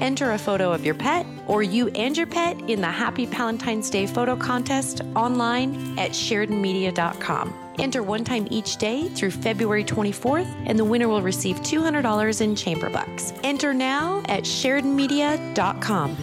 Enter a photo of your pet or you and your pet in the Happy Valentine's Day photo contest online at SheridanMedia.com. Enter one time each day through February 24th, and the winner will receive $200 in chamber bucks. Enter now at SheridanMedia.com.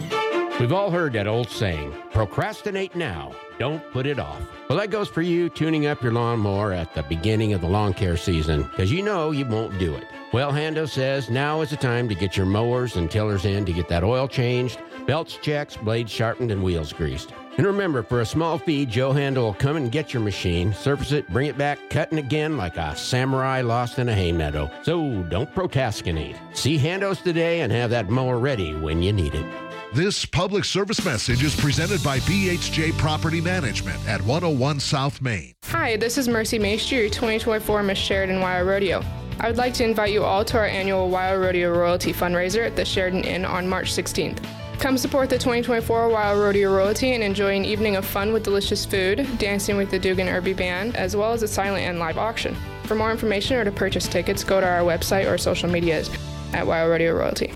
We've all heard that old saying procrastinate now, don't put it off. Well, that goes for you tuning up your lawnmower at the beginning of the lawn care season because you know you won't do it. Well, Hando says now is the time to get your mowers and tillers in to get that oil changed, belts checked, blades sharpened, and wheels greased. And remember, for a small fee, Joe Hando will come and get your machine, surface it, bring it back, cutting again like a samurai lost in a hay meadow. So don't procrastinate. See Handos today and have that mower ready when you need it. This public service message is presented by BHJ Property Management at 101 South Main. Hi, this is Mercy Maestri, your 2024 Miss Sheridan WYO Rodeo. I would like to invite you all to our annual WYO Rodeo Royalty fundraiser at the Sheridan Inn on March 16th. Come support the 2024 WYO Rodeo Royalty and enjoy an evening of fun with delicious food, dancing with the Dugan Irby Band, as well as a silent and live auction. For more information or to purchase tickets, go to our website or social medias at WYO Rodeo Royalty.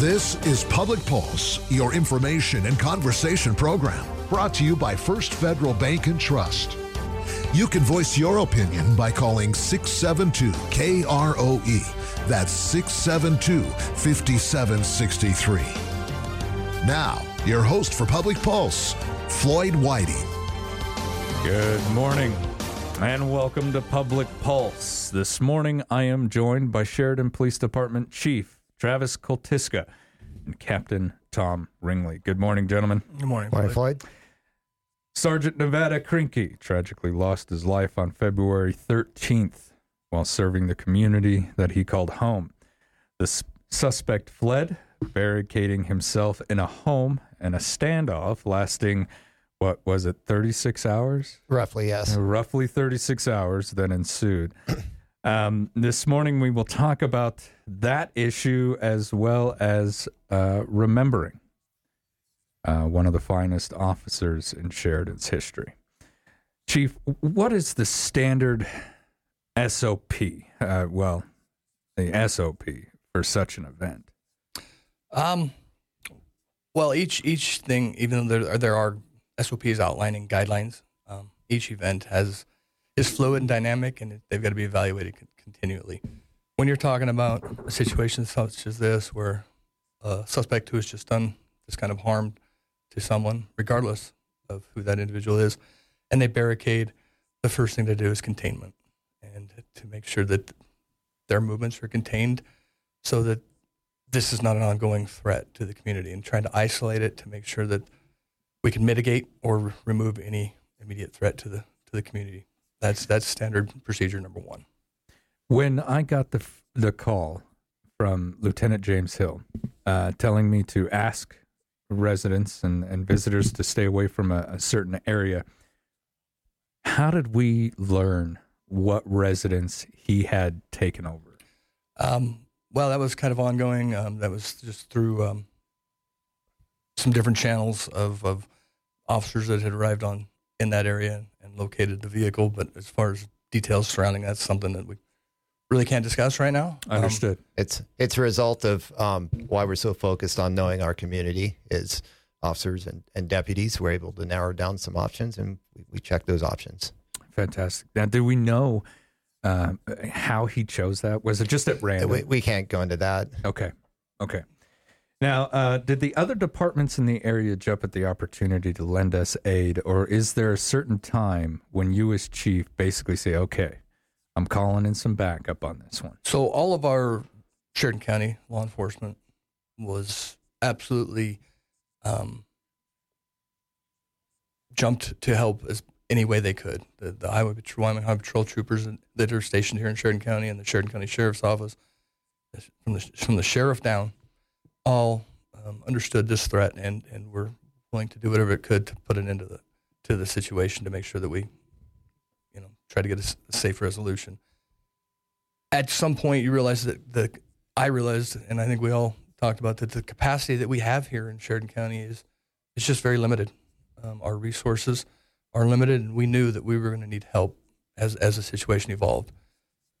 This is Public Pulse, your information and conversation program, brought to you by First Federal Bank and Trust. You can voice your opinion by calling 672 KROE. That's 672 5763. Now, your host for Public Pulse, Floyd Whiting. Good morning and welcome to Public Pulse. This morning I am joined by Sheridan Police Department Chief Travis Koltiska and Captain Tom Ringley. Good morning, gentlemen. Good morning, Morning, Floyd. Sergeant Nevada Krinkee tragically lost his life on February 13th while serving the community that he called home. The s- suspect fled, barricading himself in a home, and a standoff lasting, what was it, 36 hours? Roughly, yes. Roughly 36 hours then ensued. Um, this morning, we will talk about that issue as well as uh, remembering uh, one of the finest officers in Sheridan's history. Chief, what is the standard SOP? Uh, well, the SOP for such an event? Um, well, each each thing, even though there, there are SOPs outlining guidelines, um, each event has is fluid and dynamic, and they've got to be evaluated con- continually. When you're talking about a situation such as this, where a suspect who has just done this kind of harm to someone, regardless of who that individual is, and they barricade, the first thing to do is containment, and to make sure that their movements are contained, so that this is not an ongoing threat to the community, and trying to isolate it to make sure that we can mitigate or remove any immediate threat to the to the community. That's that's standard procedure number one. When I got the the call from Lieutenant James Hill, uh, telling me to ask residents and, and visitors to stay away from a, a certain area, how did we learn what residence he had taken over? Um, well, that was kind of ongoing. Um, that was just through um, some different channels of, of officers that had arrived on in that area and located the vehicle. But as far as details surrounding that's something that we really can't discuss right now. Um, Understood. It's it's a result of um, why we're so focused on knowing our community is officers and, and deputies were able to narrow down some options and we, we checked those options. Fantastic. Now, do we know uh, how he chose that? Was it just at random? We, we can't go into that. Okay. Okay. Now, uh, did the other departments in the area jump at the opportunity to lend us aid, or is there a certain time when you, as chief, basically say, okay, I'm calling in some backup on this one? So all of our Sheridan County law enforcement was absolutely um, jumped to help as any way they could. The, the Highway Patrol, Wyoming Highway Patrol troopers that are stationed here in Sheridan County and the Sheridan County Sheriff's Office, from the from the sheriff down, all um, understood this threat and and were willing to do whatever it could to put an end to the to the situation to make sure that we, try to get a safe resolution at some point you realize that the I realized, and I think we all talked about that the capacity that we have here in Sheridan County is is just very limited. Um, our resources are limited, and we knew that we were going to need help as as the situation evolved.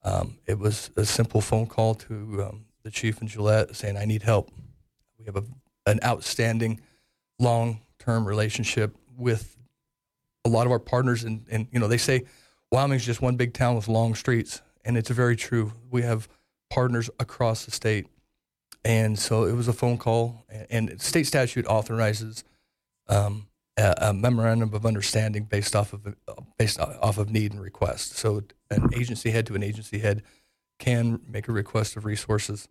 Um, it was a simple phone call to um, the chief in Gillette saying, "I need help." We have a, an outstanding long-term relationship with a lot of our partners, and, and you know they say Wyoming's just one big town with long streets, and it's very true. We have partners across the state, and so it was a phone call, and, and state statute authorizes um, a, a, memorandum of understanding based off of based off of need and request. So an agency head to an agency head can make a request of resources,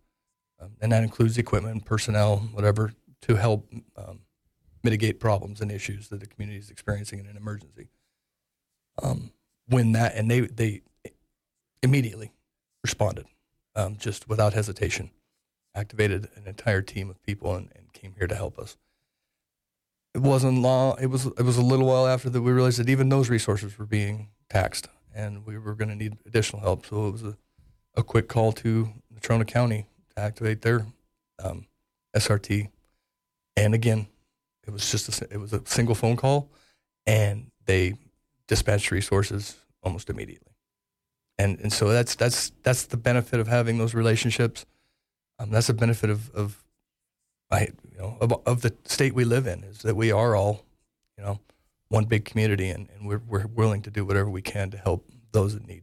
um, and that includes equipment, personnel, whatever, to help um, mitigate problems and issues that the community is experiencing in an emergency. Um, when that and they they immediately responded, um, just without hesitation, activated an entire team of people and, and came here to help us. It wasn't long. It was it was a little while after that we realized that even those resources were being taxed, and we were going to need additional help. So it was a, a quick call to Natrona County to activate their um, SRT, and again, it was just a, it was a single phone call, and they dispatched resources almost immediately. And and so that's that's that's the benefit of having those relationships. Um, that's the benefit of of I you know of, of, the state we live in is that we are all you know one big community and, and we're we're willing to do whatever we can to help those in need.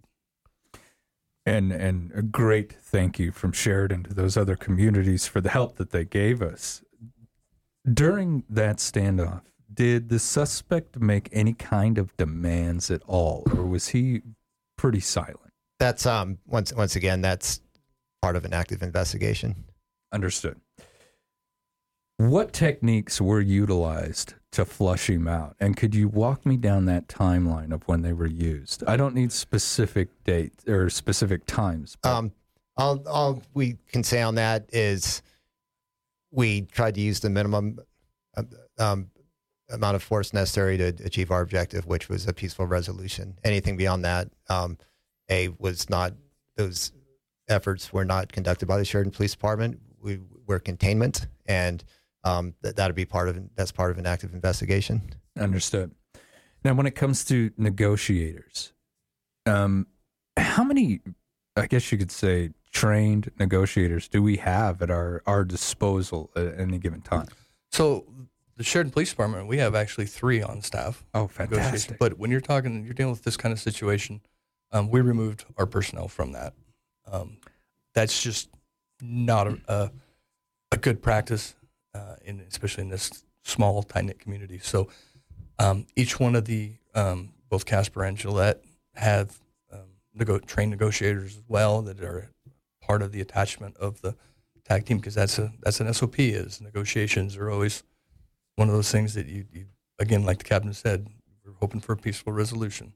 And and a great thank you from Sheridan to those other communities for the help that they gave us. During that standoff, did the suspect make any kind of demands at all, or was he pretty silent? That's um once once again that's part of an active investigation. Understood. What techniques were utilized to flush him out? And could you walk me down that timeline of when they were used? I don't need specific dates or specific times. Um, all, all we can say on that is we tried to use the minimum uh, um, amount of force necessary to achieve our objective, which was a peaceful resolution. Anything beyond that, um, a was not those efforts were not conducted by the Sheridan Police Department. We were containment, and um, that that'd be part of that's part of an active investigation. Understood. Now, when it comes to negotiators, um, how many, I guess you could say, trained negotiators do we have at our our disposal at any given time? So the Sheridan Police Department, we have actually three on staff. Oh, fantastic! But when you're talking, you're dealing with this kind of situation, um, we removed our personnel from that. Um, that's just not a, a, a good practice, uh, in especially in this small, tight knit community. So um, each one of the um, both Casper and Gillette have um, nego- trained negotiators as well that are part of the attachment of the tag team because that's a that's an SOP. Is negotiations are always one of those things that you, you again, like the captain said, we're hoping for a peaceful resolution,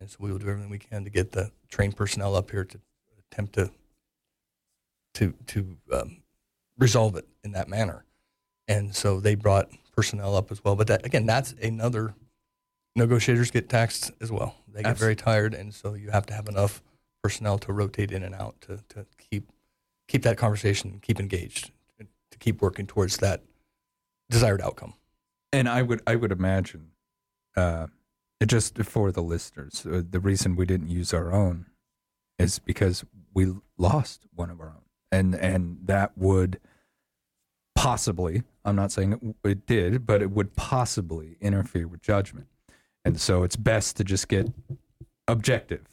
and so we will do everything we can to get the trained personnel up here to attempt to to to um, resolve it in that manner. And so they brought personnel up as well. But that again, that's another negotiators get taxed as well. They get Absolutely. very tired, and so you have to have enough personnel to rotate in and out to, to keep keep that conversation, keep engaged, to keep working towards that desired outcome. And I would I would imagine, uh, just for the listeners, uh, the reason we didn't use our own is because we lost one of our own, and and that would possibly I'm not saying it, it did, but it would possibly interfere with judgment, and so it's best to just get objective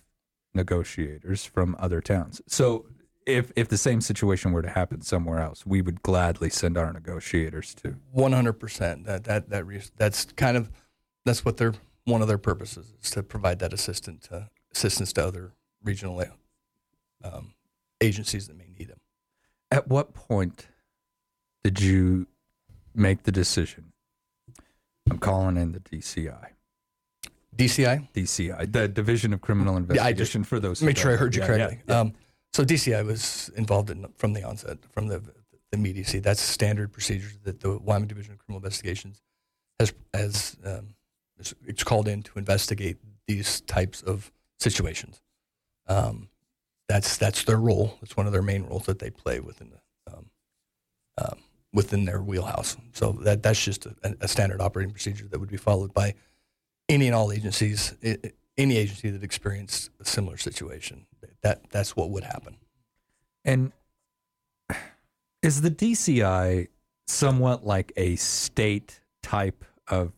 negotiators from other towns. So if if the same situation were to happen somewhere else, we would gladly send our negotiators to. One hundred percent. That that that re- that's kind of that's what their one of their purposes is to provide that assistance to assistance to other regional um, agencies that may need them. At what point did you make the decision? I'm calling in the DCI. DCI. DCI, the Division of Criminal Investigation. Yeah, I just, for those. Make sure I heard you yeah, correctly. Yeah, um, so DCI was involved in from the onset, from the the immediacy. That's standard procedure that the Wyoming Division of Criminal Investigations has has um, it's called in to investigate these types of situations. Um, that's that's their role. It's one of their main roles that they play within the um, um, within their wheelhouse. So that that's just a, a, standard operating procedure that would be followed by any and all agencies, any agency that experienced a similar situation that that's what would happen. And Is the DCI somewhat like a state type of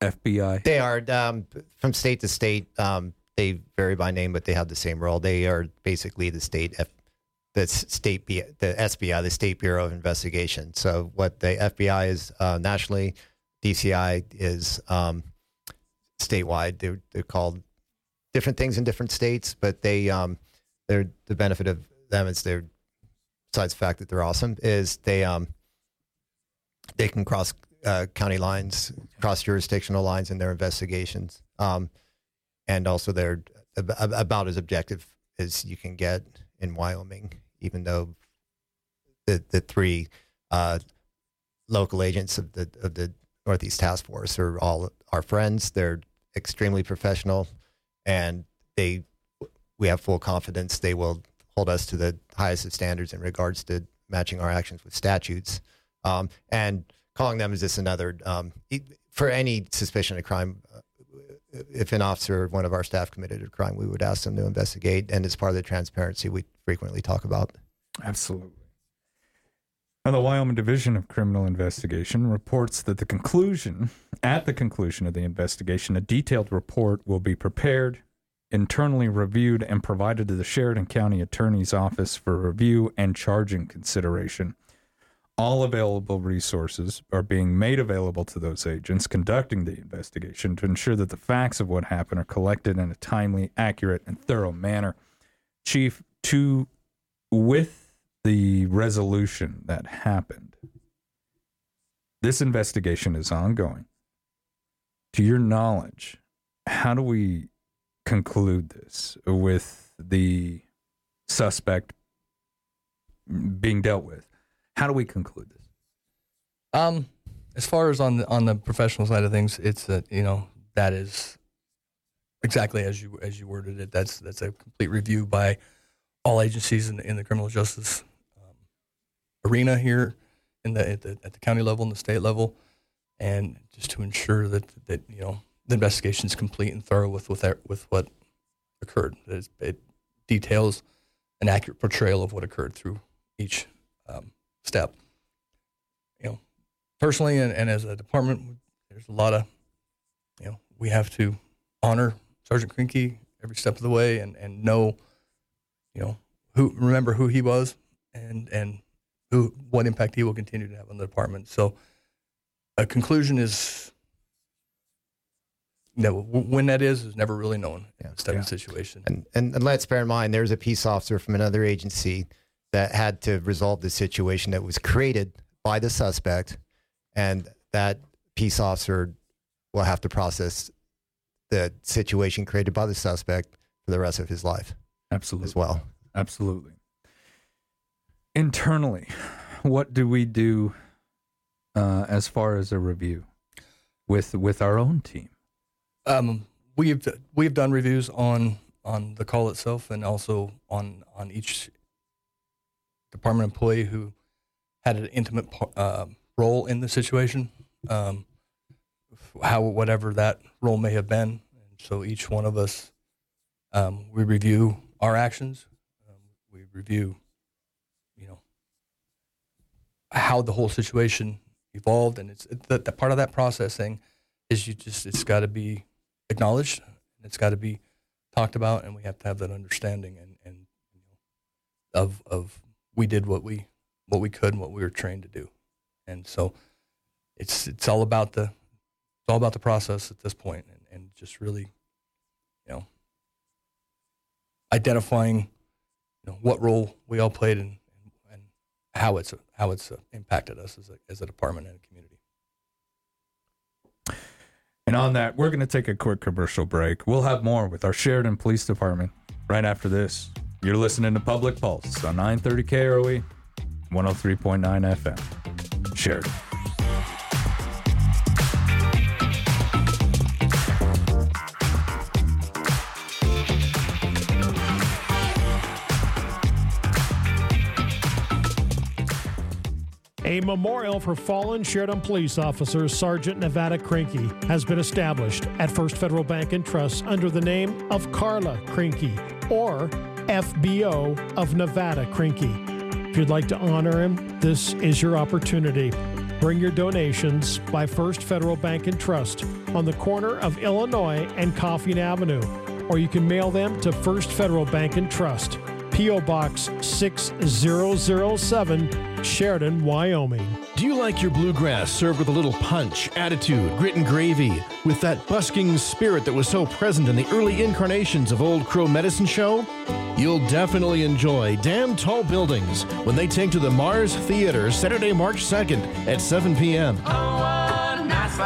FBI? They are um, from state to state. Um, they vary by name, but they have the same role. They are basically the state, F, the state, B, the SBI, the State Bureau of Investigation. So what the FBI is uh, nationally, DCI is um, statewide. They're, they're called different things in different states, but they um, they're the benefit of them is they're besides the fact that they're awesome is they um they can cross uh, county lines, cross jurisdictional lines in their investigations, um, and also they're ab- about as objective as you can get in Wyoming. Even though the the three uh, local agents of the of the Northeast Task Force are all our friends, they're extremely professional, and they we have full confidence they will hold us to the highest of standards in regards to matching our actions with statutes. Um, and calling them is just another um, for any suspicion of crime. Uh, if an officer or one of our staff committed a crime, we would ask them to investigate, and it's part of the transparency we frequently talk about. Absolutely. Now, the Wyoming Division of Criminal Investigation reports that the conclusion, at the conclusion of the investigation, a detailed report will be prepared, internally reviewed, and provided to the Sheridan County Attorney's Office for review and charging consideration. All available resources are being made available to those agents conducting the investigation to ensure that the facts of what happened are collected in a timely, accurate, and thorough manner. Chief, to with the resolution that happened, this investigation is ongoing. To your knowledge, how do we conclude this with the suspect being dealt with? How do we conclude this? Um, as far as on the on the professional side of things, it's that you know that is exactly as you as you worded it. That's that's a complete review by all agencies in the, in the criminal justice um, arena here in the at, the at the county level and the state level, and just to ensure that that you know the investigation is complete and thorough with with with what occurred. It, it details an accurate portrayal of what occurred through each um, step. You know, personally and, and as a department, there's a lot of, you know, we have to honor Sergeant Krinkee every step of the way and, and know, you know, who remember who he was and and who what impact he will continue to have on the department. So a conclusion is you know, when that is is never really known in this type yeah. of situation. And, and, and let's bear in mind, there's a peace officer from another agency that had to resolve the situation that was created by the suspect, and that peace officer will have to process the situation created by the suspect for the rest of his life. Absolutely. As well. Absolutely. Internally, what do we do uh, as far as a review with with our own team? Um, we've we've done reviews on on the call itself and also on on each department employee who had an intimate uh, role in the situation, um, how whatever that role may have been. And so each one of us, um, we review our actions. Um, we review, you know, how the whole situation evolved, and it's it, the, the part of that processing is you just it's got to be acknowledged, it's got to be talked about, and we have to have that understanding and and of of we did what we what we could and what we were trained to do. And so it's it's all about the it's all about the process at this point and, and just really, you know, identifying you know what role we all played and and how it's how it's impacted us as a as a department and a community. And on that, we're going to take a quick commercial break. We'll have more with our Sheridan Police Department right after this. You're listening to Public Pulse on 930 KROE, 103.9 FM. Sheridan. A memorial for fallen Sheridan police officer Sergeant Nevada Krinkee has been established at First Federal Bank and Trust under the name of Carla Krinke, or FBO of Nevada Krinkee. If you'd like to honor him, this is your opportunity. Bring your donations by First Federal Bank and Trust on the corner of Illinois and Coffeen Avenue, or you can mail them to First Federal Bank and Trust, P.O. Box 6007, Sheridan, Wyoming. Do you like your bluegrass served with a little punch, attitude, grit, and gravy, with that busking spirit that was so present in the early incarnations of Old Crow Medicine Show? You'll definitely enjoy Damn Tall Buildings when they take to the Mars Theater Saturday, March 2nd at 7 p.m. Oh, what a nice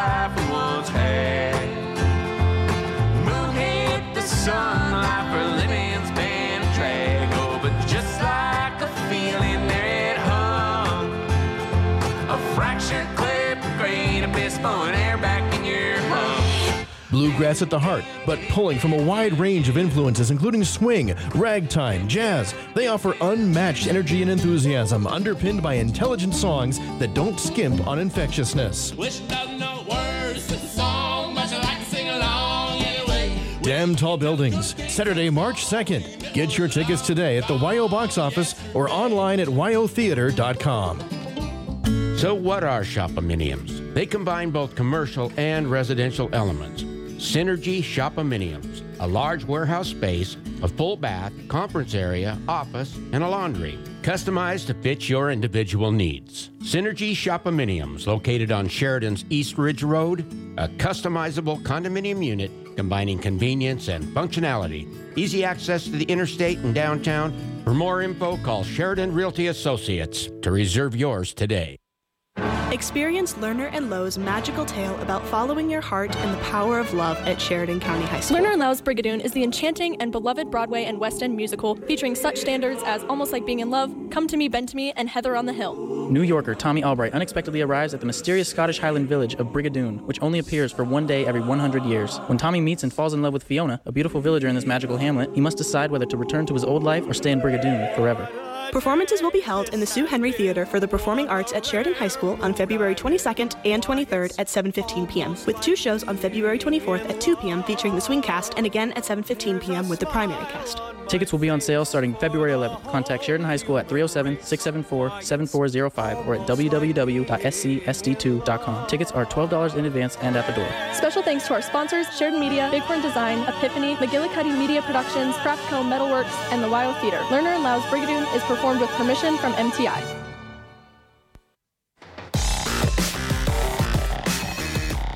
grain of bispo, and air back in your lung. Bluegrass at the heart, but pulling from a wide range of influences, including swing, ragtime, jazz. They offer unmatched energy and enthusiasm, underpinned by intelligent songs that don't skimp on infectiousness. Wish doesn't know words to the song, but you like to sing along anyway. Damn Tall Buildings, Saturday, March 2nd. Get your tickets today at the WYO box office or online at wyotheater.com. So, what are shopominiums? They combine both commercial and residential elements. Synergy Shopominiums, a large warehouse space, a full bath, conference area, office, and a laundry, customized to fit your individual needs. Synergy Shopominiums, located on Sheridan's East Ridge Road, a customizable condominium unit combining convenience and functionality, easy access to the interstate and downtown. For more info, call Sheridan Realty Associates to reserve yours today. Experience Lerner and Loewe's magical tale about following your heart and the power of love at Sheridan County High School. Lerner and Loewe's Brigadoon is the enchanting and beloved Broadway and West End musical featuring such standards as Almost Like Being in Love, Come to Me, Bend to Me, and Heather on the Hill. New Yorker Tommy Albright unexpectedly arrives at the mysterious Scottish Highland village of Brigadoon, which only appears for one day every 100 years. When Tommy meets and falls in love with Fiona, a beautiful villager in this magical hamlet, he must decide whether to return to his old life or stay in Brigadoon forever. Performances will be held in the Sue Henry Theater for the Performing Arts at Sheridan High School on February 22nd and 23rd at 7:15 p.m. with two shows on February 24th at 2 p.m. featuring the swing cast and again at 7:15 p.m. with the primary cast. Tickets will be on sale starting February 11th. Contact Sheridan High School at 307 674 7405 or at www.scsd2.com. Tickets are $12 in advance and at the door. Special thanks to our sponsors Sheridan Media, Bighorn Design, Epiphany, McGillicuddy Media Productions, Craftco Metalworks, and the WYO Theater. Lerner and Loewe's Brigadoon is performed with permission from MTI.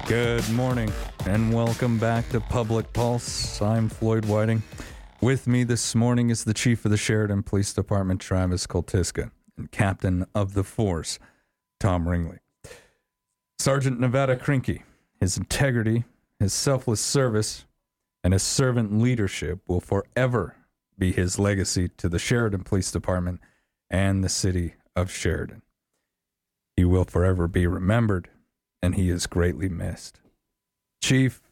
Good morning and welcome back to Public Pulse. I'm Floyd Whiting. With me this morning is the chief of the Sheridan Police Department, Travis Koltiska, and captain of the force, Tom Ringley. Sergeant Nevada Krinkee, his integrity, his selfless service, and his servant leadership will forever be his legacy to the Sheridan Police Department and the city of Sheridan. He will forever be remembered, and he is greatly missed. Chief,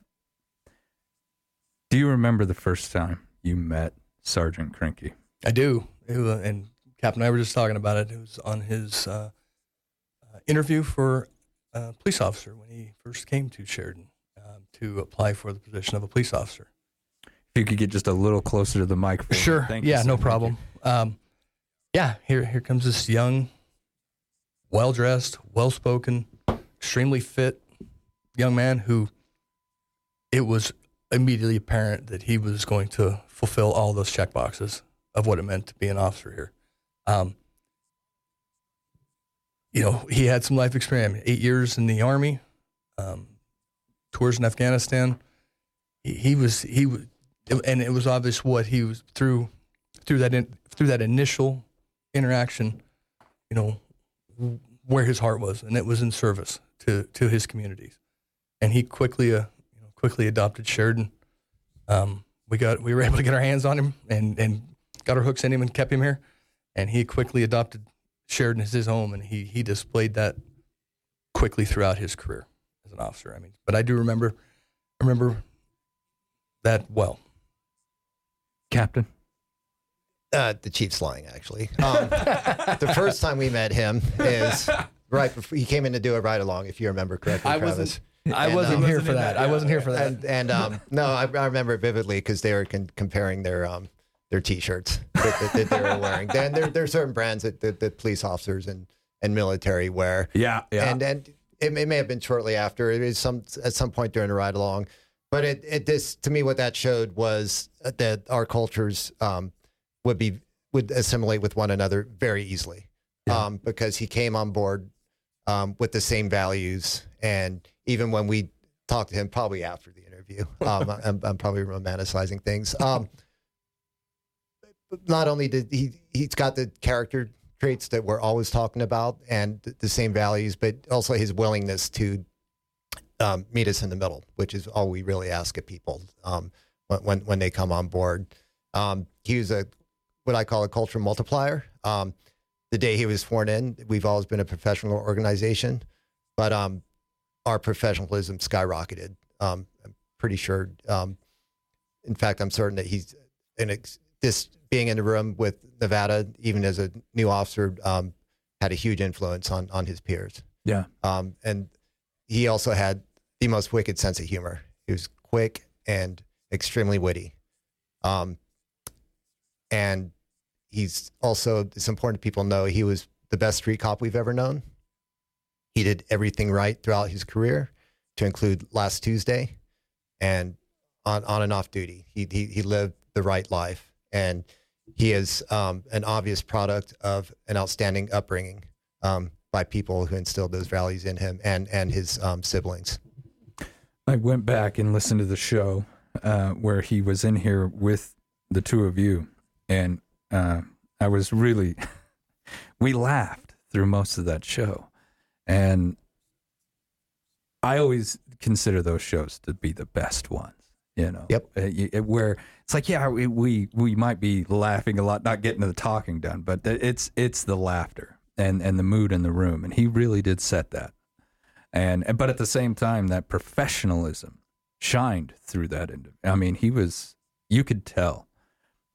do you remember the first time you met Sergeant Krinkee? I do. And Captain and I were just talking about it. It was on his uh, uh, interview for uh, police officer when he first came to Sheridan um, to apply for the position of a police officer. If you could get just a little closer to the microphone. Sure. Thank you, yeah, sir. no problem. Um, yeah, here here comes this young, well dressed, well spoken, extremely fit young man who it was immediately apparent that he was going to fulfill all those check boxes of what it meant to be an officer here. Um, you know, he had some life experience. Eight years in the army, um, tours in Afghanistan. He, he was he was, and it was obvious what he was through through that in, through that initial interaction. You know where his heart was, and it was in service to to his communities. And he quickly uh, you know, quickly adopted Sheridan. Um, we got we were able to get our hands on him and and got our hooks in him and kept him here. And he quickly adopted Sheridan as his home, and he he displayed that quickly throughout his career as an officer. I mean, but I do remember I remember that well. Captain. Uh, the Chief's lying, actually. Um, the first time we met him is right before he came in to do a ride along, if you remember correctly. I Travis. wasn't- I And, wasn't um, here for that. I wasn't here for that. And, and um, no, I, I remember it vividly because they were con- comparing their um, their T-shirts that, that, that they were wearing. then there there are certain brands that, that, that police officers and, and military wear. Yeah, yeah. And and it, it may have been shortly after. It is some at some point during the ride along. But it, it this to me what that showed was that our cultures um, would be would assimilate with one another very easily. Um, because he came on board um, with the same values. And even when we talked to him probably after the interview um, I'm, I'm probably romanticizing things. Um, not only did he he's got the character traits that we're always talking about and th- the same values but also his willingness to um, meet us in the middle which is all we really ask of people um, when, when they come on board um, he was a what I call a culture multiplier um, the day he was sworn in we've always been a professional organization but um, our professionalism skyrocketed um, I'm pretty sure um, in fact I'm certain that he's an ex- this being in the room with Nevada, even as a new officer, um, had a huge influence on on his peers. Yeah. Um, and he also had the most wicked sense of humor. He was quick and extremely witty. Um, and he's also, it's important people know he was the best street cop we've ever known. He did everything right throughout his career, to include last Tuesday, and on on and off duty. He he, he lived the right life, and he is um, an obvious product of an outstanding upbringing um, by people who instilled those values in him and and his um, siblings. I went back and listened to the show uh, where he was in here with the two of you, and uh, I was really, we laughed through most of that show, and I always consider those shows to be the best ones. You know, Yep. Uh, where it's like, yeah, we, we we might be laughing a lot, not getting the talking done, but it's it's the laughter and and the mood in the room, and he really did set that and but at the same time that professionalism shined through that i mean he was you could tell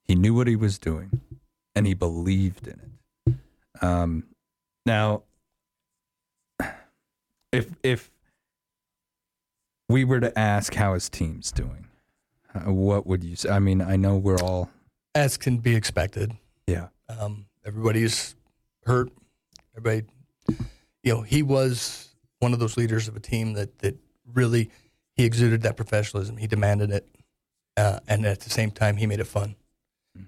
he knew what he was doing and he believed in it um now if if we were to ask how his team's doing uh, what would you say i mean i know we're all as can be expected. yeah Um, everybody's hurt. Everybody, you know, he was one of those leaders of a team that that really he exuded that professionalism. He demanded it, uh, and at the same time, he made it fun.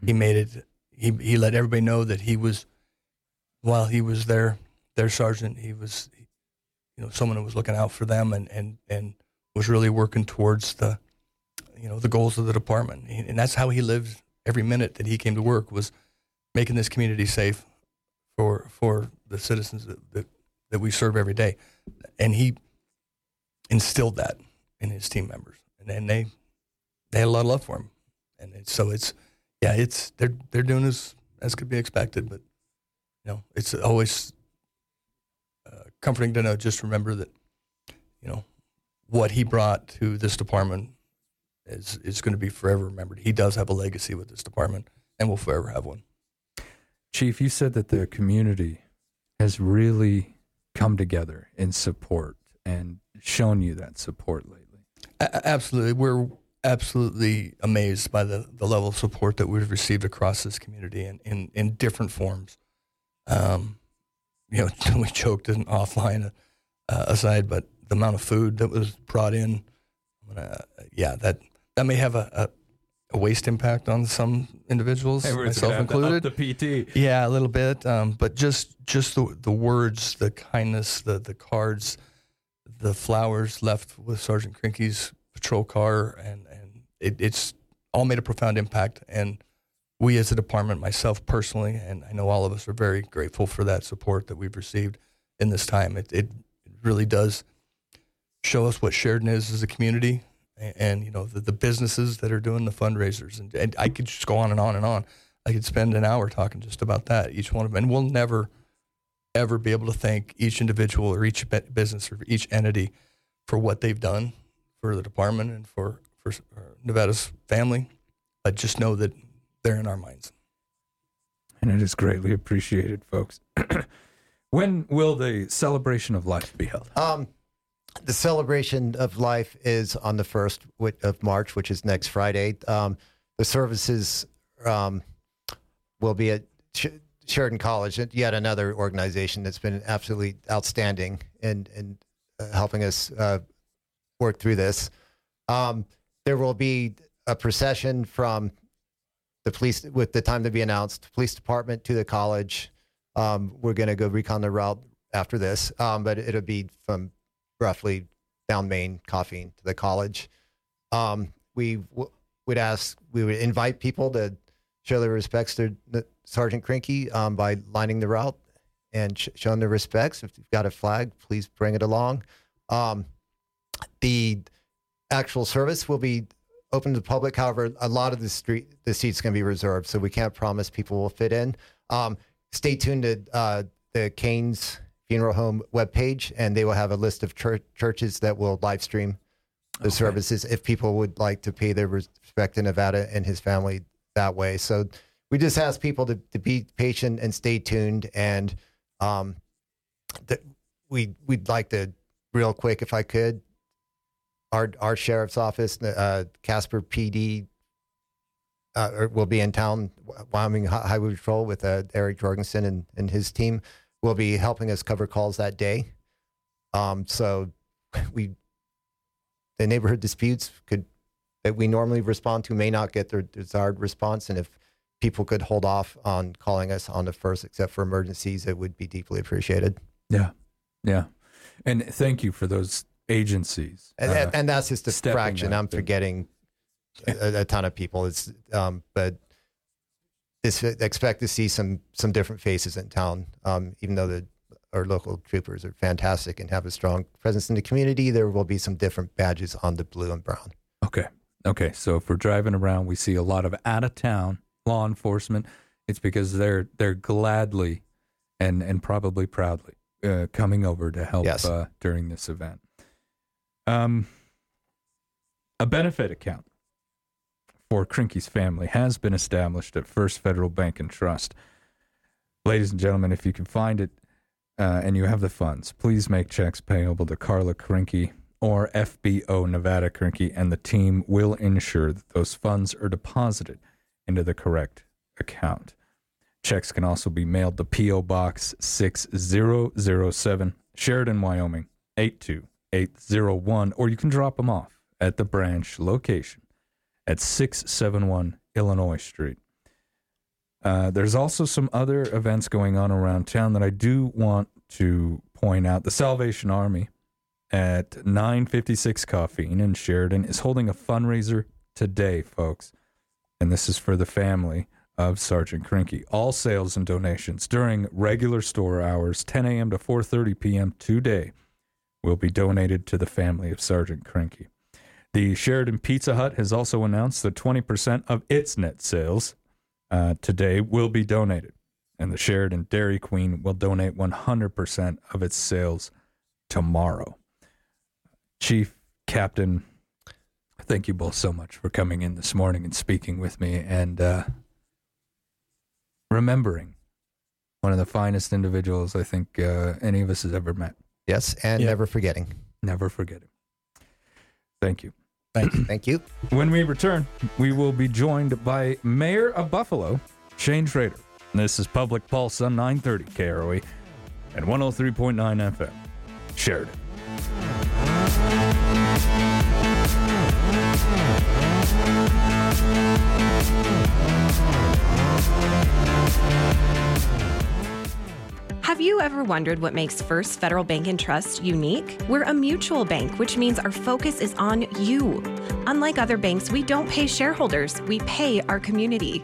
He made it. He he let everybody know that he was, while he was there, their sergeant. He was, you know, someone who was looking out for them and and and was really working towards the, you know, the goals of the department. And that's how he lived every minute that he came to work was making this community safe for for the citizens that, that, that we serve every day. And he instilled that in his team members. And they they had a lot of love for him. And so it's yeah, it's they're they're doing as as could be expected, but you know, it's always uh, comforting to know just remember that you know what he brought to this department is is going to be forever remembered. He does have a legacy with this department and will forever have one. Chief, you said that the community has really come together in support and shown you that support lately. A- absolutely, we're absolutely amazed by the, the level of support that we've received across this community in, in, in different forms. Um, you know, we joked in offline uh, aside, but the amount of food that was brought in, uh, yeah, that that may have a, a waste impact on some individuals, we're myself gonna have to up included. the PT. Yeah, a little bit. Um, but just just the the words, the kindness, the the cards, the flowers left with Sergeant Krinkee's patrol car, and and it, it's all made a profound impact. And we, as a department, myself personally, and I know all of us are very grateful for that support that we've received in this time. It it, it really does show us what Sheridan is as a community. And, and you know the, the businesses that are doing the fundraisers, and, and I could just go on and on and on. I could spend an hour talking just about that, each one of them. And we'll never, ever be able to thank each individual or each business or each entity for what they've done for the department and for, for uh, Nevada's family. But just know that they're in our minds. And it is greatly appreciated, folks. when will the celebration of life be held? Um, the celebration of life is on the first of March, which is next Friday. Um, the services um, will be at Sh- Sheridan College, yet another organization that's been absolutely outstanding in, in uh, helping us uh, work through this. Um, there will be a procession from the police with the time to be announced, police department to the college. Um, we're going to go recon the route after this, um, but it'll be from roughly down Main, Coffeen to the college. Um, we w- would ask, we would invite people to show their respects to Sergeant Krinkee um, by lining the route and sh- showing their respects. If you've got a flag, please bring it along. Um, the actual service will be open to the public. However, a lot of the street the seats can be reserved, so we can't promise people will fit in. Um, stay tuned to uh, the Kane's Funeral Home webpage, and they will have a list of chur- churches that will live stream the services if people would like to pay their respect to Nevada and his family that way. So we just ask people to, to be patient and stay tuned. And um, th- we we'd like to real quick, if I could, our our sheriff's office, uh, Casper PD, uh, will be in town. Wyoming Highway Patrol with uh, Eric Jorgensen and, and his team will be helping us cover calls that day. Um, so we the neighborhood disputes could that we normally respond to may not get their desired response, and if people could hold off on calling us on the first, except for emergencies, it would be deeply appreciated. Yeah, yeah, and thank you for those agencies. And, uh, and that's just a fraction. I'm forgetting a, a ton of people. It's um, but this expect to see some some different faces in town. Um, even though the our local troopers are fantastic and have a strong presence in the community, there will be some different badges on the blue and brown. Okay. Okay. So if we're driving around, we see a lot of out of town law enforcement. It's because they're they're gladly and and probably proudly uh, coming over to help Yes. uh, during this event. Um, a benefit account for Krinkee's family has been established at First Federal Bank and Trust. Ladies and gentlemen, if you can find it uh, and you have the funds, please make checks payable to Carla Krinkee or FBO Nevada Krinkee, and the team will ensure that those funds are deposited into the correct account. Checks can also be mailed to P.O. Box 6007, Sheridan, Wyoming 82801, or you can drop them off at the branch location at 671 Illinois Street. Uh, there's also some other events going on around town that I do want to point out. The Salvation Army at 956 Coffeen in Sheridan is holding a fundraiser today, folks. And this is for the family of Sergeant Krinkee. All sales and donations during regular store hours, 10 a.m. to 4:30 p.m. today, will be donated to the family of Sergeant Krinkee. The Sheridan Pizza Hut has also announced that 20% of its net sales uh, today will be donated, and the Sheridan Dairy Queen will donate 100% of its sales tomorrow. Chief, Captain, thank you both so much for coming in this morning and speaking with me and uh, remembering one of the finest individuals I think uh, any of us has ever met. Yes, and Yeah. never forgetting. Never forget him. Thank you. Thank you. Thank you. When we return, we will be joined by Mayor of Buffalo, Shane Schrader. This is Public Pulse on 930 KROE and 103.9 FM. Sheridan. Have you ever wondered what makes First Federal Bank and Trust unique? We're a mutual bank, which means our focus is on you. Unlike other banks, we don't pay shareholders, we pay our community.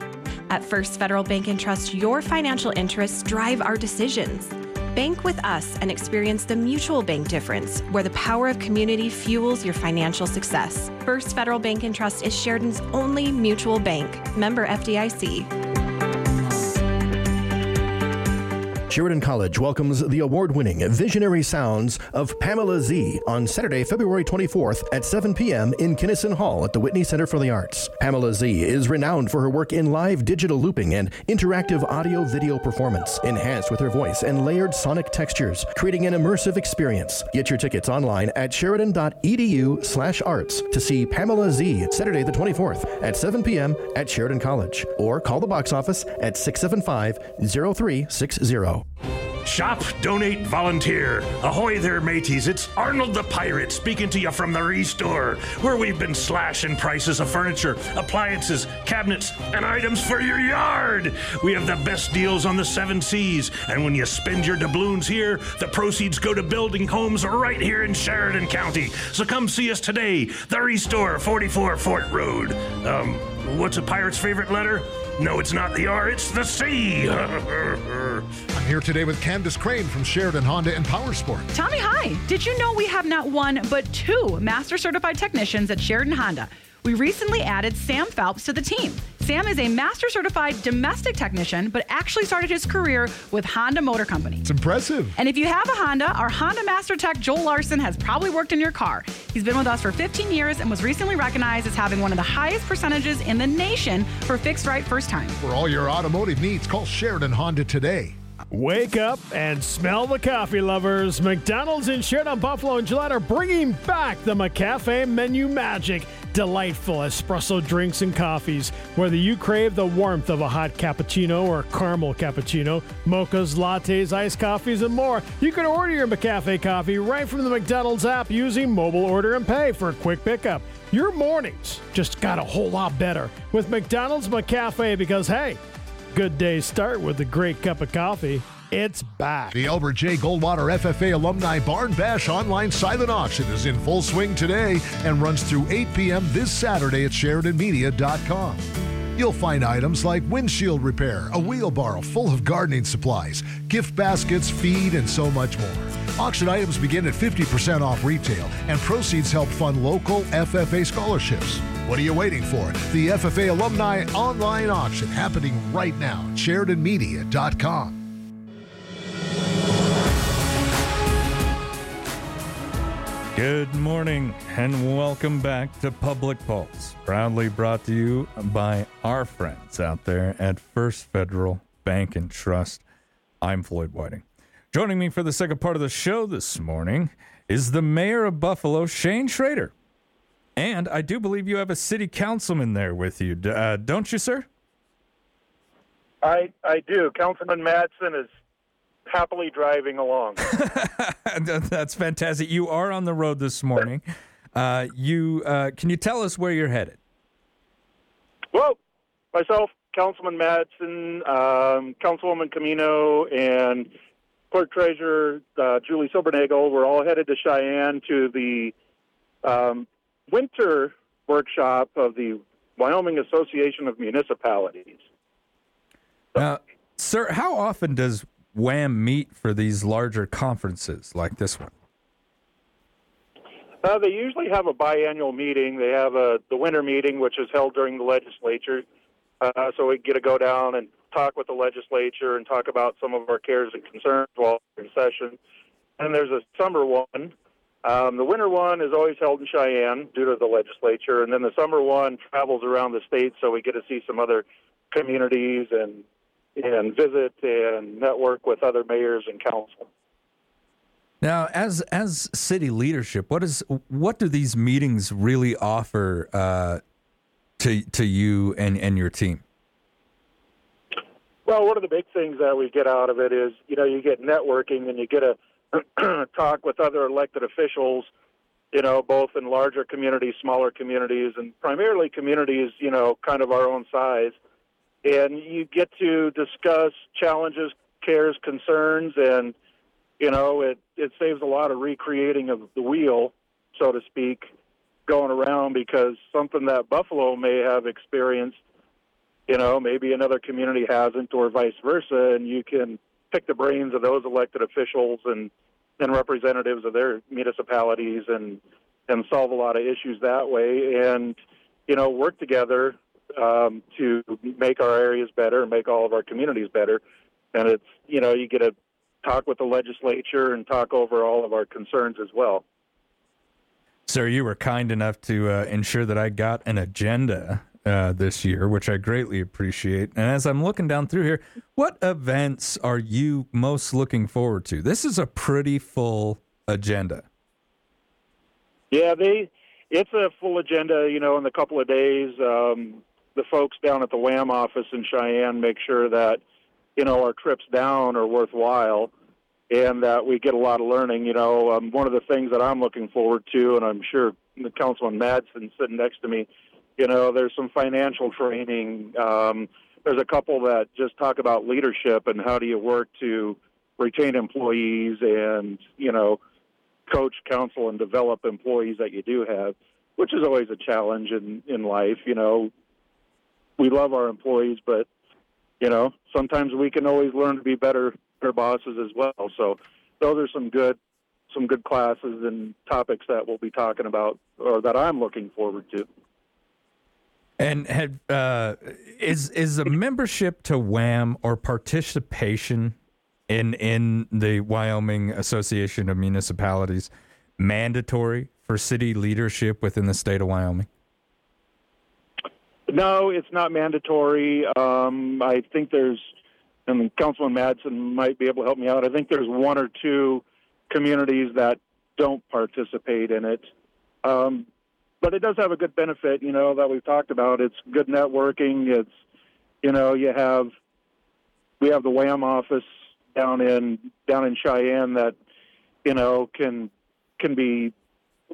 At First Federal Bank and Trust, your financial interests drive our decisions. Bank with us and experience the mutual bank difference, where the power of community fuels your financial success. First Federal Bank and Trust is Sheridan's only mutual bank. Member FDIC. Sheridan College welcomes the award winning visionary sounds of Pamela Z on Saturday, February 24th at 7 p.m. in Kinnison Hall at the Whitney Center for the Arts. Pamela Z is renowned for her work in live digital looping and interactive audio video performance, enhanced with her voice and layered sonic textures, creating an immersive experience. Get your tickets online at sheridan.edu slash arts to see Pamela Z Saturday the 24th at 7 p.m. at Sheridan College or call the box office at 675 0360. Shop, donate, volunteer. Ahoy there, mateys. It's Arnold the Pirate speaking to you from the Restore, where we've been slashing prices of furniture, appliances, cabinets, and items for your yard. We have the best deals on the seven seas, and when you spend your doubloons here, the proceeds go to building homes right here in Sheridan County. So come see us today. The Restore, 44 Fort Road. Um, what's a pirate's favorite letter? No, it's not the R, it's the C. Here today with Candace Crane from Sheridan Honda and Powersport. Tommy, hi. Did you know we have not one, but two master certified technicians at Sheridan Honda? We recently added Sam Phelps to the team. Sam is a master certified domestic technician, but actually started his career with Honda Motor Company. It's impressive. And if you have a Honda, our Honda Master Tech Joel Larson has probably worked in your car. He's been with us for 15 years and was recently recognized as having one of the highest percentages in the nation for fixed right first time. For all your automotive needs, call Sheridan Honda today. Wake up and smell the coffee, lovers. McDonald's in Sheridan, Buffalo, and Gillette are bringing back the McCafe menu magic. Delightful espresso drinks and coffees. Whether you crave the warmth of a hot cappuccino or caramel cappuccino, mochas, lattes, iced coffees, and more, you can order your McCafe coffee right from the McDonald's app using mobile order and pay for a quick pickup. Your mornings just got a whole lot better with McDonald's McCafe because, hey, good days start with a great cup of coffee. It's back. The Albert J. Goldwater FFA Alumni Barn Bash online silent auction is in full swing today and runs through 8 p.m. this Saturday at SheridanMedia.com. You'll find items like windshield repair, a wheelbarrow full of gardening supplies, gift baskets, feed, and so much more. Auction items begin at 50% off retail, and proceeds help fund local FFA scholarships. What are you waiting for? The FFA Alumni Online Auction happening right now at SheridanMedia.com. Good morning and welcome back to Public Pulse, proudly brought to you by our friends out there at First Federal Bank and Trust. I'm Floyd Whiting. Joining me for the second part of the show this morning is the mayor of Buffalo, Shane Schrader. And I do believe you have a city councilman there with you, uh, don't you, sir? I I do. Councilman Madsen is happily driving along. That's fantastic. You are on the road this morning. Uh, you uh, can you tell us where you're headed? Well, myself, Councilman Madsen, um, Councilwoman Camino, and Clerk Treasurer uh, Julie Silbernagel, we're all headed to Cheyenne to the um, winter workshop of the Wyoming Association of Municipalities. Now, sir, how often does WHAM meet for these larger conferences like this one? Uh, they usually have a biannual meeting. They have a the winter meeting, which is held during the legislature. Uh, so we get to go down and talk with the legislature and talk about some of our cares and concerns while in session. And there's a summer one. Um, the winter one is always held in Cheyenne due to the legislature, and then the summer one travels around the state, so we get to see some other communities and and visit and network with other mayors and council. Now, as as city leadership, what is what do these meetings really offer uh, to to you and and your team? Well, one of the big things that we get out of it is, you know, you get networking and you get to talk with other elected officials, you know, both in larger communities, smaller communities, and primarily communities, you know, kind of our own size. And you get to discuss challenges, cares, concerns, and, you know, it, it saves a lot of recreating of the wheel, so to speak, going around because something that Buffalo may have experienced you know, maybe another community hasn't, or vice versa, and you can pick the brains of those elected officials and and representatives of their municipalities and and solve a lot of issues that way, and you know, work together um, to make our areas better and make all of our communities better. And it's you know, you get to talk with the legislature and talk over all of our concerns as well. Sir, you were kind enough to uh, ensure that I got an agenda uh, this year, which I greatly appreciate. And as I'm looking down through here, what events are you most looking forward to? This is a pretty full agenda. Yeah, they it's a full agenda. You know, in a couple of days, um, the folks down at the WHAM office in Cheyenne make sure that you know our trips down are worthwhile and that we get a lot of learning. You know, um, one of the things that I'm looking forward to, and I'm sure the Councilman Madsen sitting next to me, you know, there's some financial training. Um, there's a couple that just talk about leadership and how do you work to retain employees and you know coach, counsel, and develop employees that you do have, which is always a challenge in in life. You know, we love our employees, but you know sometimes we can always learn to be better better bosses as well. So those are some good some good classes and topics that we'll be talking about or that I'm looking forward to. And had uh, is is a membership to WHAM or participation in in the Wyoming Association of Municipalities mandatory for city leadership within the state of Wyoming? No, it's not mandatory. Um, I think there's, and Councilman Madsen might be able to help me out. I think there's one or two communities that don't participate in it. Um, but it does have a good benefit, you know, that we've talked about. It's good networking. It's, you know, you have, we have the WHAM office down in down in Cheyenne that, you know, can can be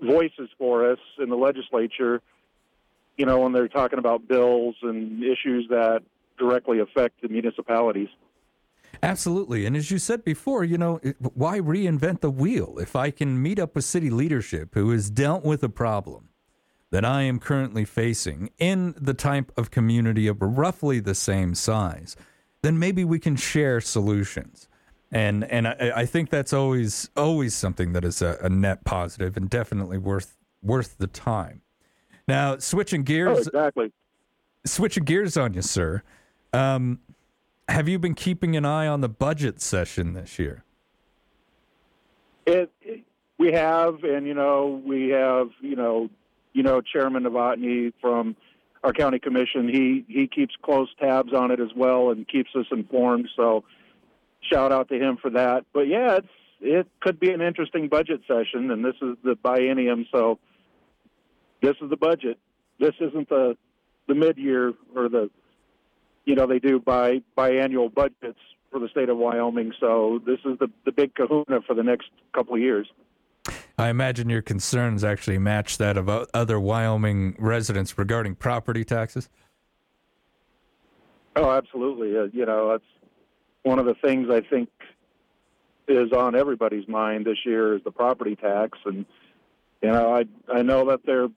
voices for us in the legislature. You know, when they're talking about bills and issues that directly affect the municipalities. Absolutely. And as you said before, you know, why reinvent the wheel? If I can meet up with city leadership who has dealt with a problem that I am currently facing in the type of community of roughly the same size, then maybe we can share solutions. And and I, I think that's always always something that is a, a, net positive and definitely worth worth the time. Now switching gears, oh, exactly. Switching gears on you, sir. Um, have you been keeping an eye on the budget session this year? It, it, we have, and you know, we have, you know, you know, Chairman Novotny from our county commission. He he keeps close tabs on it as well and keeps us informed. So, shout out to him for that. But yeah, it's it could be an interesting budget session, and this is the biennium, so this is the budget. This isn't the the mid year or the you know they do by biannual budgets for the state of Wyoming. So this is the the big Kahuna for the next couple of years. I imagine your concerns actually match that of other Wyoming residents regarding property taxes. Oh, absolutely. Uh, you know, that's one of the things I think is on everybody's mind this year is the property tax, and you know, I I know that they're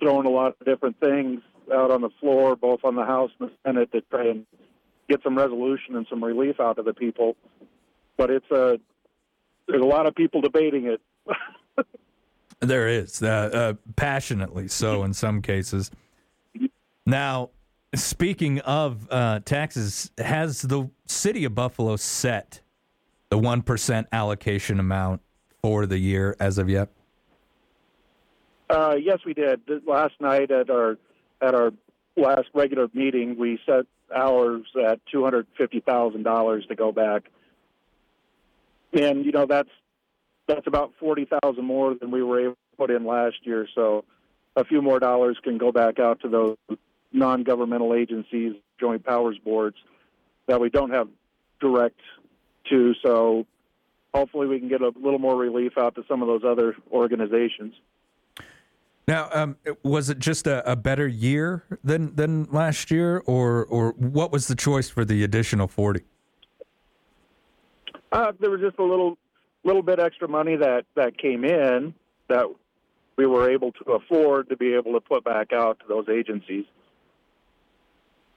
throwing a lot of different things out on the floor, both on the House and the Senate, to try and get some resolution and some relief out of the people. But it's a there's a lot of people debating it. there is, uh, uh, passionately so in some cases. Now, speaking of uh, taxes, has the city of Buffalo set the one percent allocation amount for the year as of yet? Uh, yes, we did. Last night at our at our last regular meeting, we set ours at two hundred fifty thousand dollars to go back, and you know that's that's about forty thousand more than we were able to put in last year. So a few more dollars can go back out to those non-governmental agencies, joint powers boards that we don't have direct to. So hopefully we can get a little more relief out to some of those other organizations. Now, um, was it just a, a, better year than than last year, or or what was the choice for the additional forty? Uh, there was just a little little bit extra money that that came in that we were able to afford to be able to put back out to those agencies.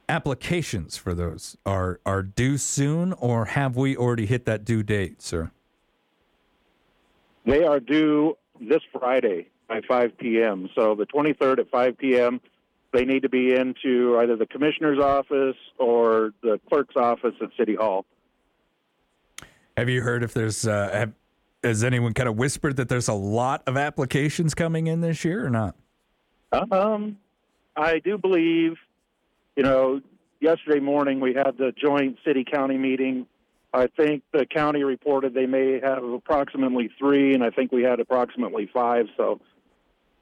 Applications for those are are due soon, or have we already hit that due date, sir? They are due this Friday by 5 p.m. So the 23rd at 5 p.m. They need to be into either the commissioner's office or the clerk's office at City Hall. Have you heard if there's uh, have, has anyone kind of whispered that there's a lot of applications coming in this year or not? Um, I do believe, you know, yesterday morning we had the joint city county meeting. I think the county reported they may have approximately three, and I think we had approximately five. So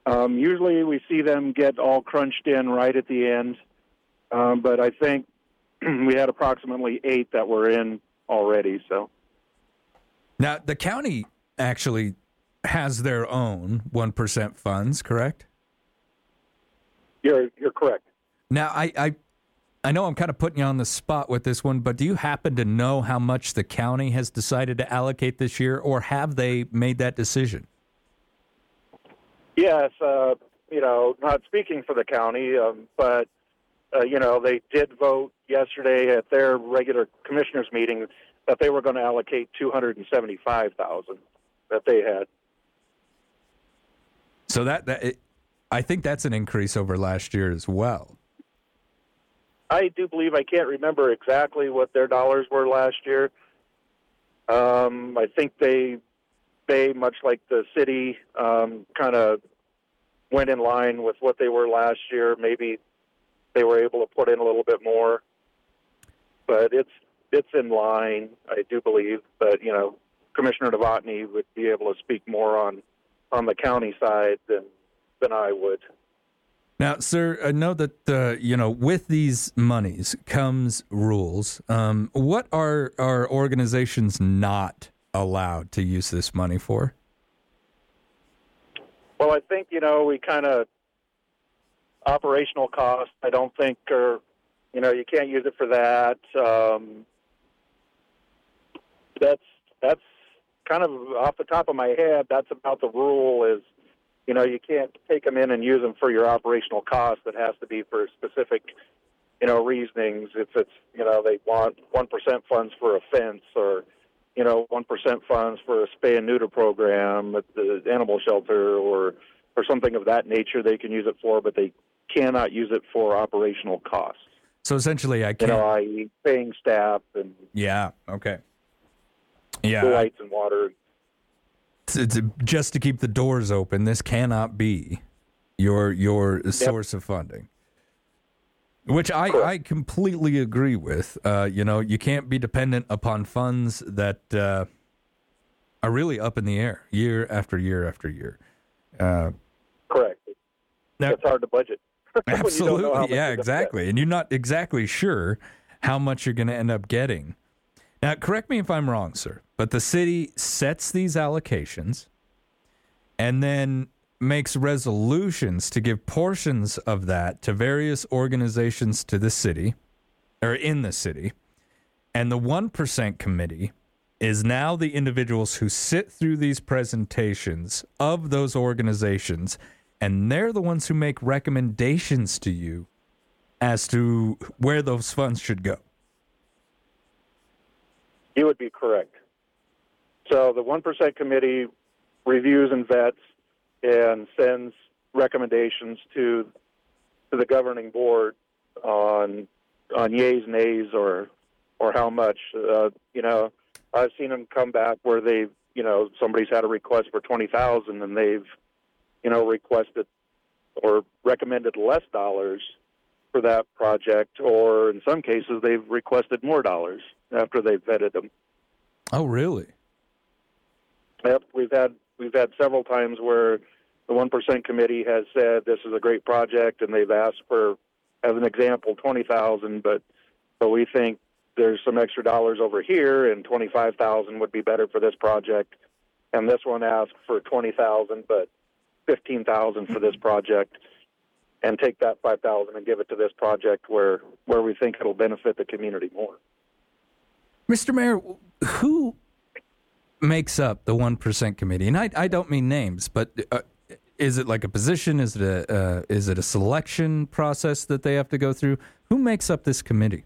um, usually we see them get all crunched in right at the end. Um, but I think we had approximately eight that were in already. So Now, the county actually has their own 1% funds, correct? you're you're correct. Now, I, I, I know I'm kind of putting you on the spot with this one, but do you happen to know how much the county has decided to allocate this year, or have they made that decision? Yes, uh, you know, not speaking for the county, um, but uh, you know, they did vote yesterday at their regular commissioners meeting that they were going to allocate two hundred and seventy-five thousand that they had. So that, that it, I think that's an increase over last year as well. I do believe I can't remember exactly what their dollars were last year. Um, I think they they much like the city um, kind of went in line with what they were last year. Maybe they were able to put in a little bit more, but it's it's in line. I do believe, but you know, Commissioner Novotny would be able to speak more on on the county side than than I would. Now, sir, I know that uh, you know with these monies comes rules. Um, what are are organizations not allowed to use this money for? Well, I think you know we kind of operational costs. I don't think are you know you can't use it for that. Um, that's that's kind of off the top of my head. That's about the rule. Is you know you can't take them in and use them for your operational costs. It has to be for specific you know reasonings. If it's you know they want one percent funds for a fence or you know one percent funds for a spay and neuter program at the animal shelter or or something of that nature they can use it for, but they cannot use it for operational costs. So essentially, I can't. You know, i.e., paying staff and yeah. Okay. Yeah. lights and water. It's, it's just to keep the doors open. This cannot be your your source of funding. Which I, I completely agree with. Uh, you know, you can't be dependent upon funds that uh, are really up in the air year after year after year. Uh, Correct. it's hard to budget. When you don't know how Absolutely. Yeah, exactly. And you're not exactly sure how much you're going to end up getting. Now, correct me if I'm wrong, sir, but the city sets these allocations and then makes resolutions to give portions of that to various organizations to the city or in the city. And the 1% committee is now the individuals who sit through these presentations of those organizations, and they're the ones who make recommendations to you as to where those funds should go. You would be correct. So the one percent committee reviews and vets and sends recommendations to to the governing board on on yays, nays, or or how much. Uh, you know, I've seen them come back where they've you know, somebody's had a request for twenty thousand and they've, you know, requested or recommended less dollars for that project, or in some cases they've requested more dollars after they've vetted them. Oh, really? Yep, we've had we've had several times where the one percent committee has said this is a great project, and they've asked for, as an example, twenty thousand, but but we think there's some extra dollars over here, and twenty five thousand would be better for this project, and this one asked for twenty thousand, but fifteen thousand for this project, and take that five thousand and give it to this project where where we think it'll benefit the community more. Mr. Mayor, who makes up the 1% committee? And I, I don't mean names, but uh, is it like a position? Is it a, uh, is it a selection process that they have to go through? Who makes up this committee?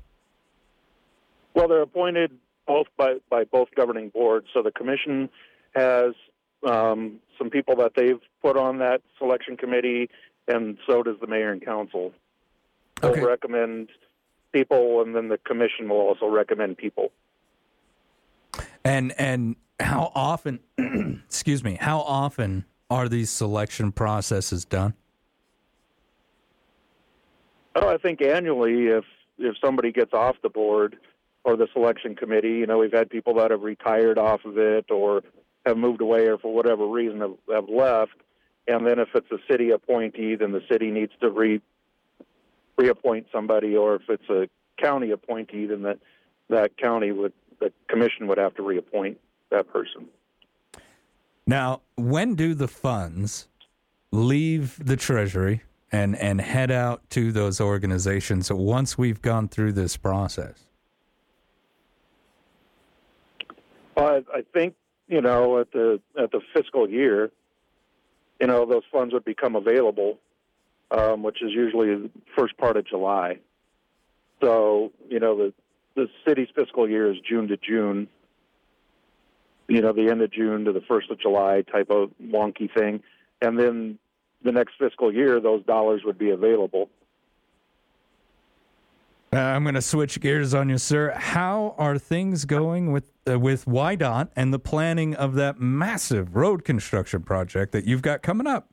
Well, they're appointed both by, by both governing boards. So the commission has um, some people that they've put on that selection committee, and so does the mayor and council. They'll recommend people, and then the commission will also recommend people. And and how often, excuse me, how often are these selection processes done? Oh, I think annually, if if somebody gets off the board or the selection committee, you know, we've had people that have retired off of it or have moved away or for whatever reason have, have left. And then if it's a city appointee, then the city needs to re reappoint somebody, or if it's a county appointee, then that that county would the commission would have to reappoint that person. Now, when do the funds leave the treasury and and head out to those organizations once we've gone through this process? Well, I, I think you know at the at the fiscal year, you know those funds would become available, um, which is usually the first part of July. So you know the the city's fiscal year is June to June. You know the end of June to the first of July type of wonky thing, and then the next fiscal year those dollars would be available. Uh, I'm going to switch gears on you, sir. How are things going with uh, with WYDOT and the planning of that massive road construction project that you've got coming up?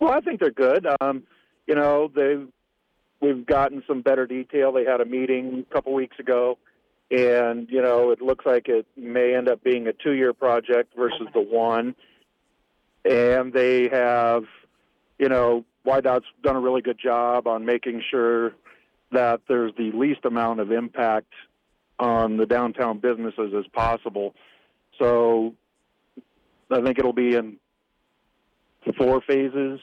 Well, I think they're good. Um, you know, they've we've gotten some better detail. They had a meeting a couple weeks ago, and you know, it looks like it may end up being a two-year project versus the one. And they have, you know, WYDOT's done a really good job on making sure that there's the least amount of impact on the downtown businesses as possible. So I think it'll be in four phases,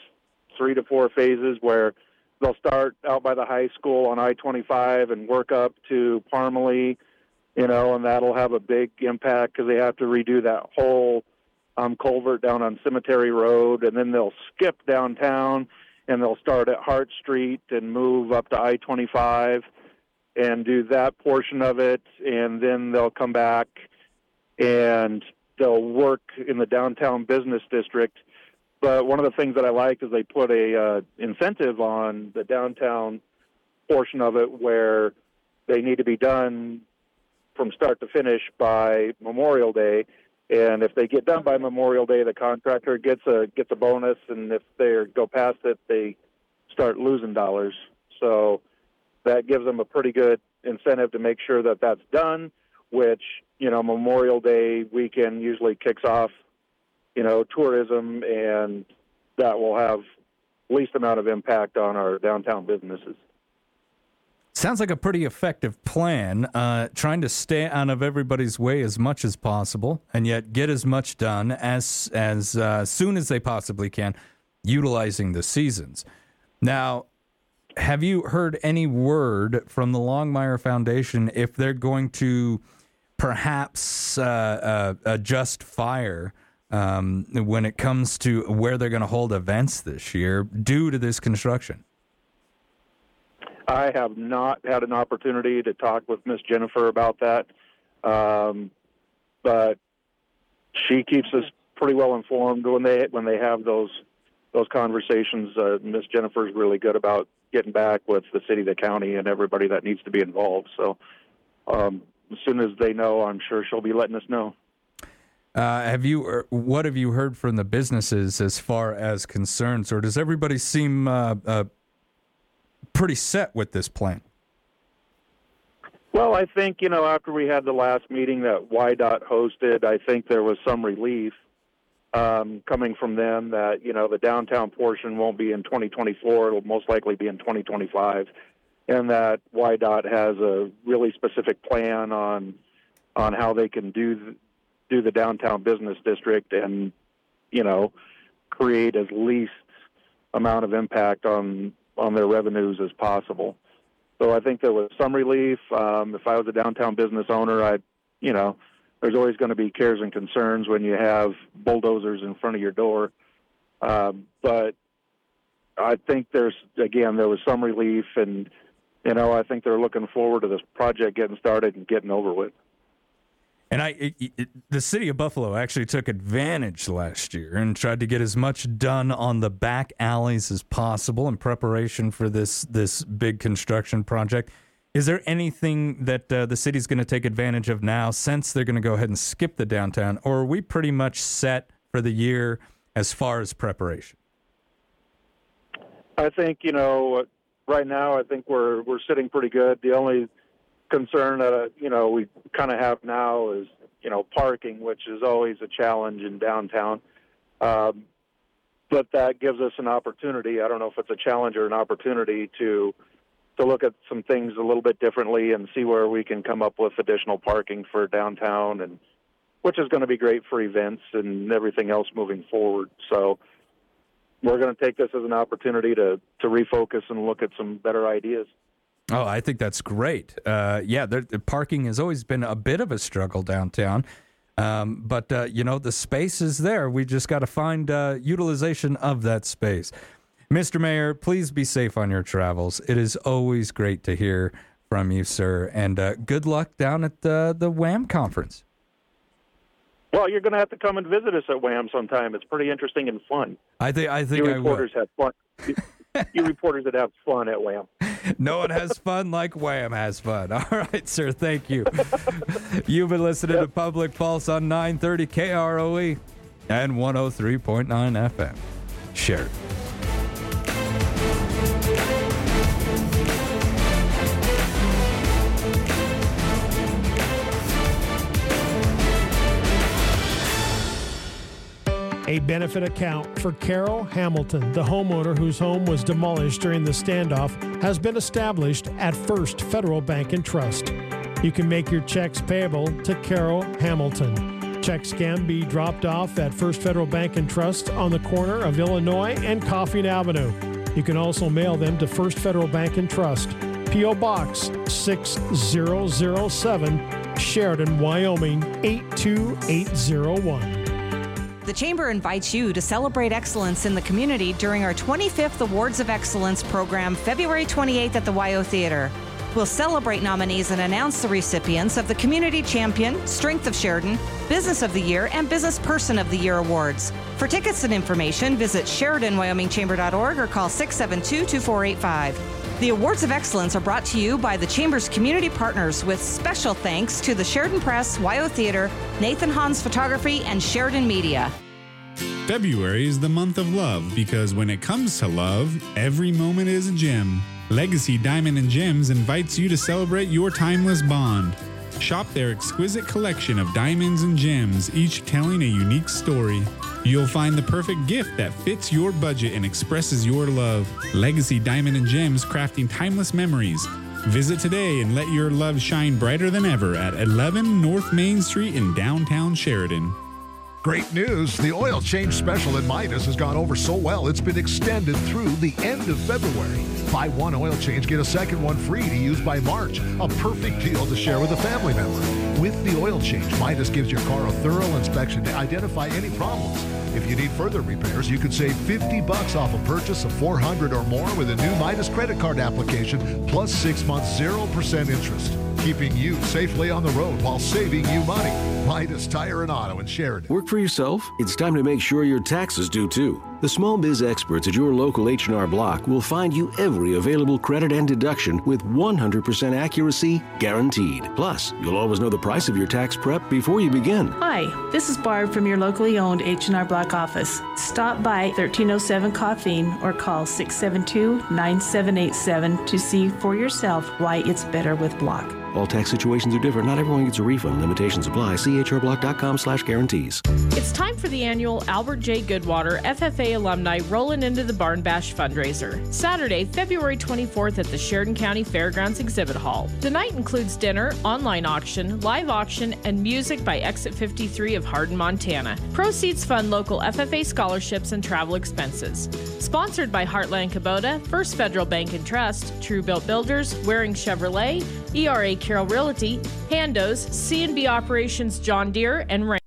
three to four phases, where they'll start out by the high school on I 25 and work up to Parmalee, you know, and that'll have a big impact because they have to redo that whole um, culvert down on Cemetery Road, and then they'll skip downtown and they'll start at Hart Street and move up to I 25 and do that portion of it, and then they'll come back and they'll work in the downtown business district. But one of the things that I like is they put a uh, incentive on the downtown portion of it where they need to be done from start to finish by Memorial Day. And if they get done by Memorial Day, the contractor gets a gets a bonus, and if they go past it, they start losing dollars. So that gives them a pretty good incentive to make sure that that's done. Which you know, Memorial Day weekend usually kicks off, you know, tourism, and that will have least amount of impact on our downtown businesses. Sounds like a pretty effective plan, uh, trying to stay out of everybody's way as much as possible, and yet get as much done as as uh, soon as they possibly can, utilizing the seasons. Now, have you heard any word from the Longmire Foundation if they're going to perhaps uh, uh, adjust fire um, when it comes to where they're going to hold events this year due to this construction? I have not had an opportunity to talk with Miss Jennifer about that, um, but she keeps us pretty well informed when they when they have those those conversations. Uh, Miss Jennifer's really good about getting back with the city, the county, and everybody that needs to be involved. So um, as soon as they know, I'm sure she'll be letting us know. Uh, have you? er, What have you heard from the businesses as far as concerns, or does everybody seem uh, uh, pretty set with this plan? Well, I think you know after we had the last meeting that WYDOT hosted, I think there was some relief um, coming from them that you know the downtown portion won't be in 2024; it'll most likely be in 2025, and that WYDOT has a really specific plan on on how they can do do the downtown business district and you know create as least amount of impact on on their revenues as possible. So I think there was some relief. Um, if I was a downtown business owner, I, you know, there's always going to be cares and concerns when you have bulldozers in front of your door. Um, but I think there's again there was some relief, and you know I think they're looking forward to this project getting started and getting over with. And I, it, it, the city of Buffalo actually took advantage last year and tried to get as much done on the back alleys as possible in preparation for this this big construction project. Is there anything that uh, the city's going to take advantage of now since they're going to go ahead and skip the downtown, or are we pretty much set for the year as far as preparation? I think you know right now I think we're we're sitting pretty good. The only concern that uh, you know we kind of have now is you know parking, which is always a challenge in downtown. Um, but that gives us an opportunity. I don't know if it's a challenge or an opportunity to to look at some things a little bit differently and see where we can come up with additional parking for downtown and which is going to be great for events and everything else moving forward. So we're going to take this as an opportunity to to refocus and look at some better ideas. Oh, I think that's great. Uh, yeah, there, the parking has always been a bit of a struggle downtown. Um, but, uh, you know, the space is there. We just got to find uh, utilization of that space. Mr. Mayor, please be safe on your travels. It is always great to hear from you, sir. And uh, good luck down at the, the WHAM conference. Well, you're going to have to come and visit us at WHAM sometime. It's pretty interesting and fun. I think I think you I will. reporters have fun. You, reporters that have fun at WHAM. no one has fun like Wham has fun. All right, sir. Thank you. You've been listening to Public Pulse on 930 KROE and 103.9 FM. Share. A benefit account for Carol Hamilton, the homeowner whose home was demolished during the standoff, has been established at First Federal Bank and Trust. You can make your checks payable to Carol Hamilton. Checks can be dropped off at First Federal Bank and Trust on the corner of Illinois and Coffeen Avenue. You can also mail them to First Federal Bank and Trust, P.O. Box 6007, Sheridan, Wyoming 82801. The Chamber invites you to celebrate excellence in the community during our 25th Awards of Excellence program, February 28th at the WYO Theater. We'll celebrate nominees and announce the recipients of the Community Champion, Strength of Sheridan, Business of the Year, and Business Person of the Year awards. For tickets and information, visit SheridanWyomingChamber.org or call 672 2485. The Awards of Excellence are brought to you by the Chamber's community partners with special thanks to the Sheridan Press, WYO Theater, Nathan Hans Photography, and Sheridan Media. February is the month of love because when it comes to love, every moment is a gem. Legacy Diamond and Gems invites you to celebrate your timeless bond. Shop their exquisite collection of diamonds and gems, each telling a unique story. You'll find the perfect gift that fits your budget and expresses your love. Legacy Diamond and Gems crafting timeless memories. Visit today and let your love shine brighter than ever at 11 North Main Street in downtown Sheridan. Great news! The oil change special at Midas has gone over so well it's been extended through the end of February. Buy one oil change, get a second one free to use by March. A perfect deal to share with a family member. With the oil change, Midas gives your car a thorough inspection to identify any problems. If you need further repairs, you can save 50 bucks off a purchase of 400 or more with a new Midas credit card application plus 6 months 0% interest. Keeping you safely on the road while saving you money. Midas Tire and Auto in Sheridan. Work for yourself? It's time to make sure your taxes do too. The small biz experts at your local H&R Block will find you every available credit and deduction with 100% accuracy guaranteed. Plus, you'll always know the price of your tax prep before you begin. Hi, this is Barb from your locally owned H&R Block office. Stop by 1307 Coffeen or call 672-9787 to see for yourself why it's better with Block. All tax situations are different. Not everyone gets a refund. Limitations apply. See hrblock.com slash guarantees. It's time for the annual Albert J. Goodwater FFA alumni Rolling Into the Barn Bash fundraiser. Saturday, February 24th at the Sheridan County Fairgrounds Exhibit Hall. The night includes dinner, online auction, live auction, and music by Exit 53 of Hardin, Montana. Proceeds fund local FFA scholarships and travel expenses. Sponsored by Heartland Kubota, First Federal Bank and Trust, True Built Builders, Waring Chevrolet, ERA Carroll Realty, Handos, C&B Operations John Deere, and Ram.